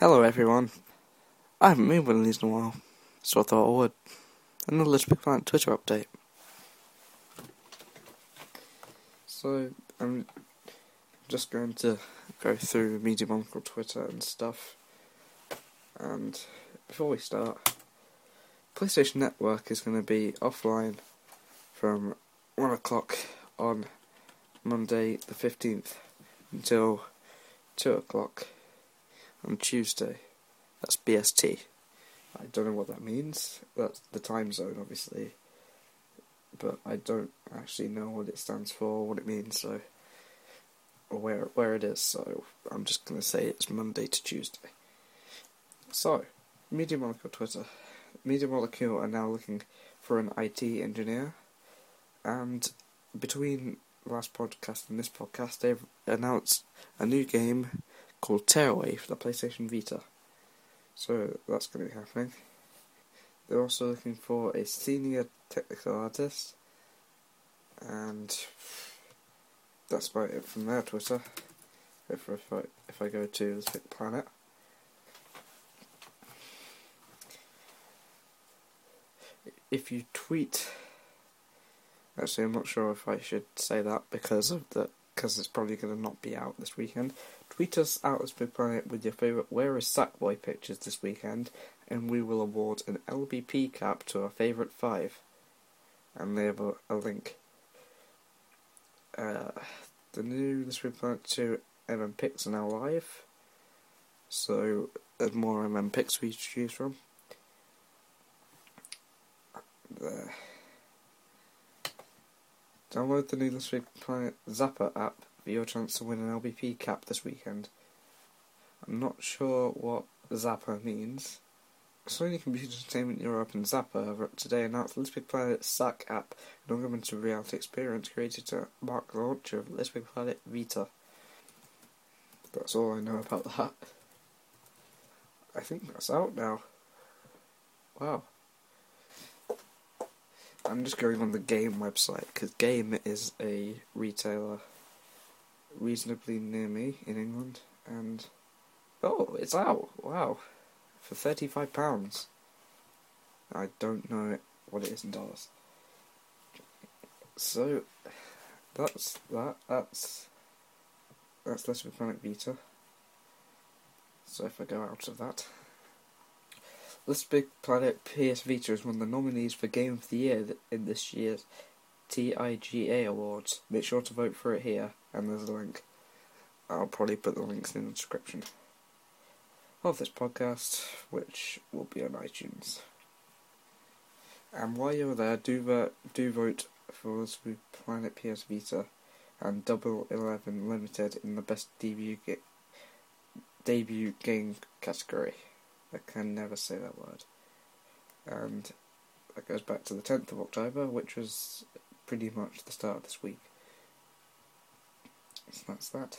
Hello everyone. I haven't made one of these in a while, so I thought I would. Another Little Big Planet Twitter update. So, I'm just going to go through Media Molecule Twitter and stuff. And before we start, PlayStation Network is going to be offline from 1 o'clock on Monday the 15th until 2 o'clock on Tuesday. That's BST. I don't know what that means. That's the time zone, obviously. But I don't actually know what it stands for, what it means, so or where where it is. So I'm just gonna say it's Monday to Tuesday. So, Media Molecule Twitter. Media Molecule are now looking for an IT engineer, and between last podcast and this podcast, they've announced a new game called Tearaway for the PlayStation Vita. So that's going to be happening. They're also looking for a senior technical artist, and that's about it from their Twitter. If, if I if I go to big planet. If you tweet, actually, I'm not sure if I should say that because of the because it's probably going to not be out this weekend. Tweet us out as Big Planet with your favourite Where is Sackboy pictures this weekend, and we will award an LBP cap to our favourite five. And they have a, a link. Uh, the new Big Planet 2 MM Picks are now live, so there's more MM Picks to choose from. There. Download the new Big Planet Zappar app for your chance to win an LBP cap this weekend. I'm not sure what Zappar means. Sony Computer Entertainment Europe and Zappar today announced Little Big Planet SAC app, an augmented reality experience created to mark the launch of Little Big Planet Vita. That's all I know about that. I think that's out now. Wow. I'm just going on the Game website because Game is a retailer reasonably near me in England, and oh, it's out! Wow, for thirty-five pounds. I don't know what it is in dollars. So that's that. That's that's Little Big Planet Vita. So if I go out of that. Little Big Planet PS Vita is one of the nominees for Game of the Year in this year's TIGA Awards. Make sure to vote for it here, and there's a link. I'll probably put the links in the description of this podcast, which will be on iTunes. And while you're there, do vote, do vote for Little Big Planet PS Vita and Double Eleven Limited in the best debut ga- debut game category. I can never say that word. And that goes back to the 10th of October, which was pretty much the start of this week. So that's that.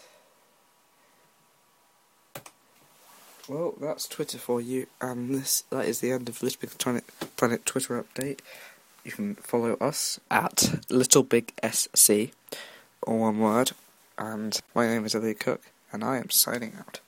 Well, that's Twitter for you, and this that is the end of Little Big Planet, Planet Twitter update. You can follow us at Little Big SC, all one word. And my name is Elliot Cook, and I am signing out.